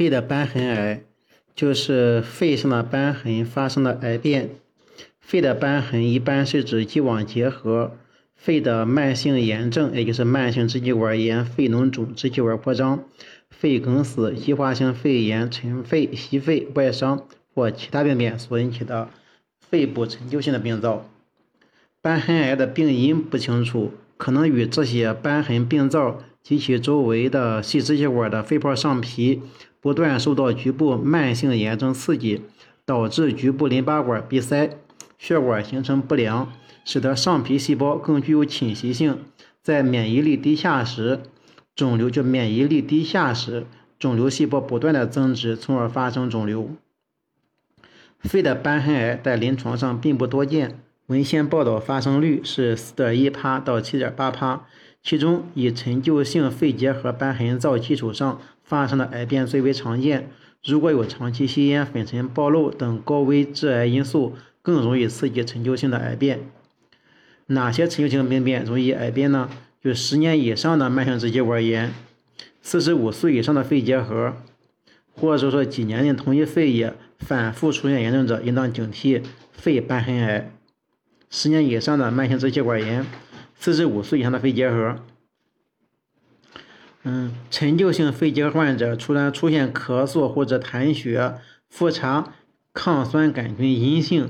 肺的瘢痕癌就是肺上的瘢痕发生的癌变。肺的瘢痕一般是指既往结核、肺的慢性炎症，也就是慢性支气管炎、肺脓肿、支气管扩张、肺梗死、继化性肺炎、尘肺、息肺、外伤或其他病变所引起的肺部陈旧性的病灶。瘢痕癌的病因不清楚，可能与这些瘢痕病灶及其周围的细支气管的肺泡上皮不断受到局部慢性炎症刺激，导致局部淋巴管闭塞，血管形成不良，使得上皮细胞更具有侵袭性。在免疫力低下时，肿瘤就免疫力低下时，肿瘤细胞不断的增殖，从而发生肿瘤。肺的瘢痕癌在临床上并不多见。文献报道发生率是四点一帕到七点八帕，其中以陈旧性肺结核瘢痕灶基础上发生的癌变最为常见。如果有长期吸烟、粉尘暴露等高危致癌因素，更容易刺激陈旧性的癌变。哪些陈旧性病变容易癌变呢？有十年以上的慢性支气管炎，四十五岁以上的肺结核，或者说几年的同一肺叶反复出现炎症者，应当警惕肺瘢痕癌。十年以上的慢性支气管炎，四十五岁以上的肺结核，嗯，陈旧性肺结核患者，除了出现咳嗽或者痰血、复查抗酸杆菌阴性，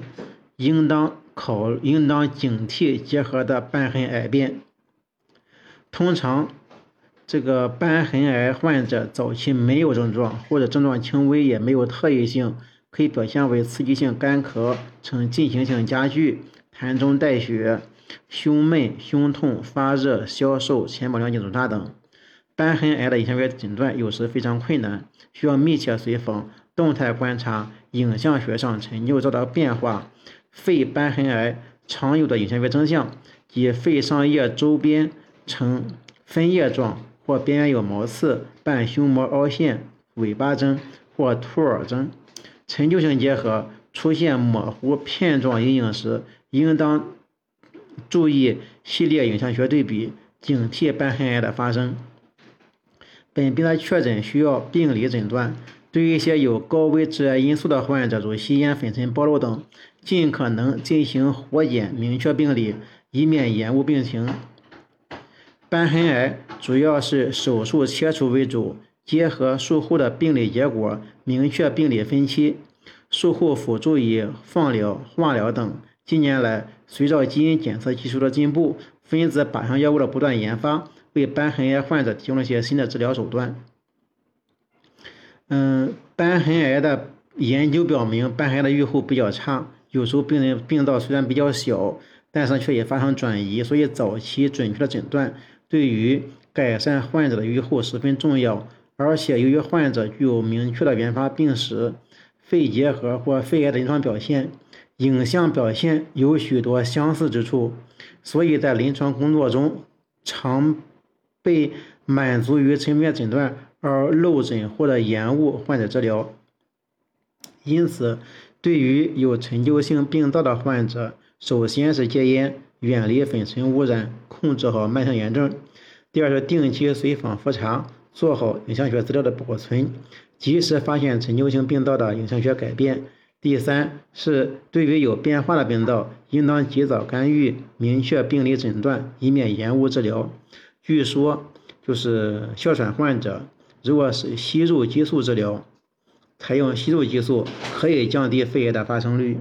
应当考应当警惕结核的瘢痕癌变。通常，这个瘢痕癌患者早期没有症状，或者症状轻微，也没有特异性，可以表现为刺激性干咳，呈进行性加剧。痰中带血、胸闷、胸痛、发热、消瘦、浅表亮颈肿大等，瘢痕癌的影像学诊断有时非常困难，需要密切随访，动态观察影像学上陈旧灶的变化。肺瘢痕癌常有的影像学征象及肺上叶周边呈分叶状或边缘有毛刺、伴胸膜凹陷、尾巴征或兔耳征。陈旧性结合出现模糊片状阴影时，应当注意系列影像学对比，警惕瘢痕癌的发生。本病的确诊需要病理诊断。对于一些有高危致癌因素的患者，如吸烟、粉尘暴露等，尽可能进行活检，明确病理，以免延误病情。瘢痕癌主要是手术切除为主，结合术后的病理结果，明确病理分期。术后辅助以放疗、化疗等。近年来，随着基因检测技术的进步，分子靶向药物的不断研发，为瘢痕癌患者提供了一些新的治疗手段。嗯，瘢痕癌的研究表明，瘢痕癌的预后比较差，有时候病人病灶虽然比较小，但是却也发生转移，所以早期准确的诊断对于改善患者的预后十分重要。而且，由于患者具有明确的原发病史、肺结核或肺癌的临床表现。影像表现有许多相似之处，所以在临床工作中常被满足于陈病诊断而漏诊或者延误患者治疗。因此，对于有陈旧性病灶的患者，首先是戒烟，远离粉尘污染，控制好慢性炎症；第二是定期随访复查，做好影像学资料的保存，及时发现陈旧性病灶的影像学改变。第三是对于有变化的病灶，应当及早干预，明确病理诊断，以免延误治疗。据说，就是哮喘患者，如果是吸入激素治疗，采用吸入激素，可以降低肺癌的发生率。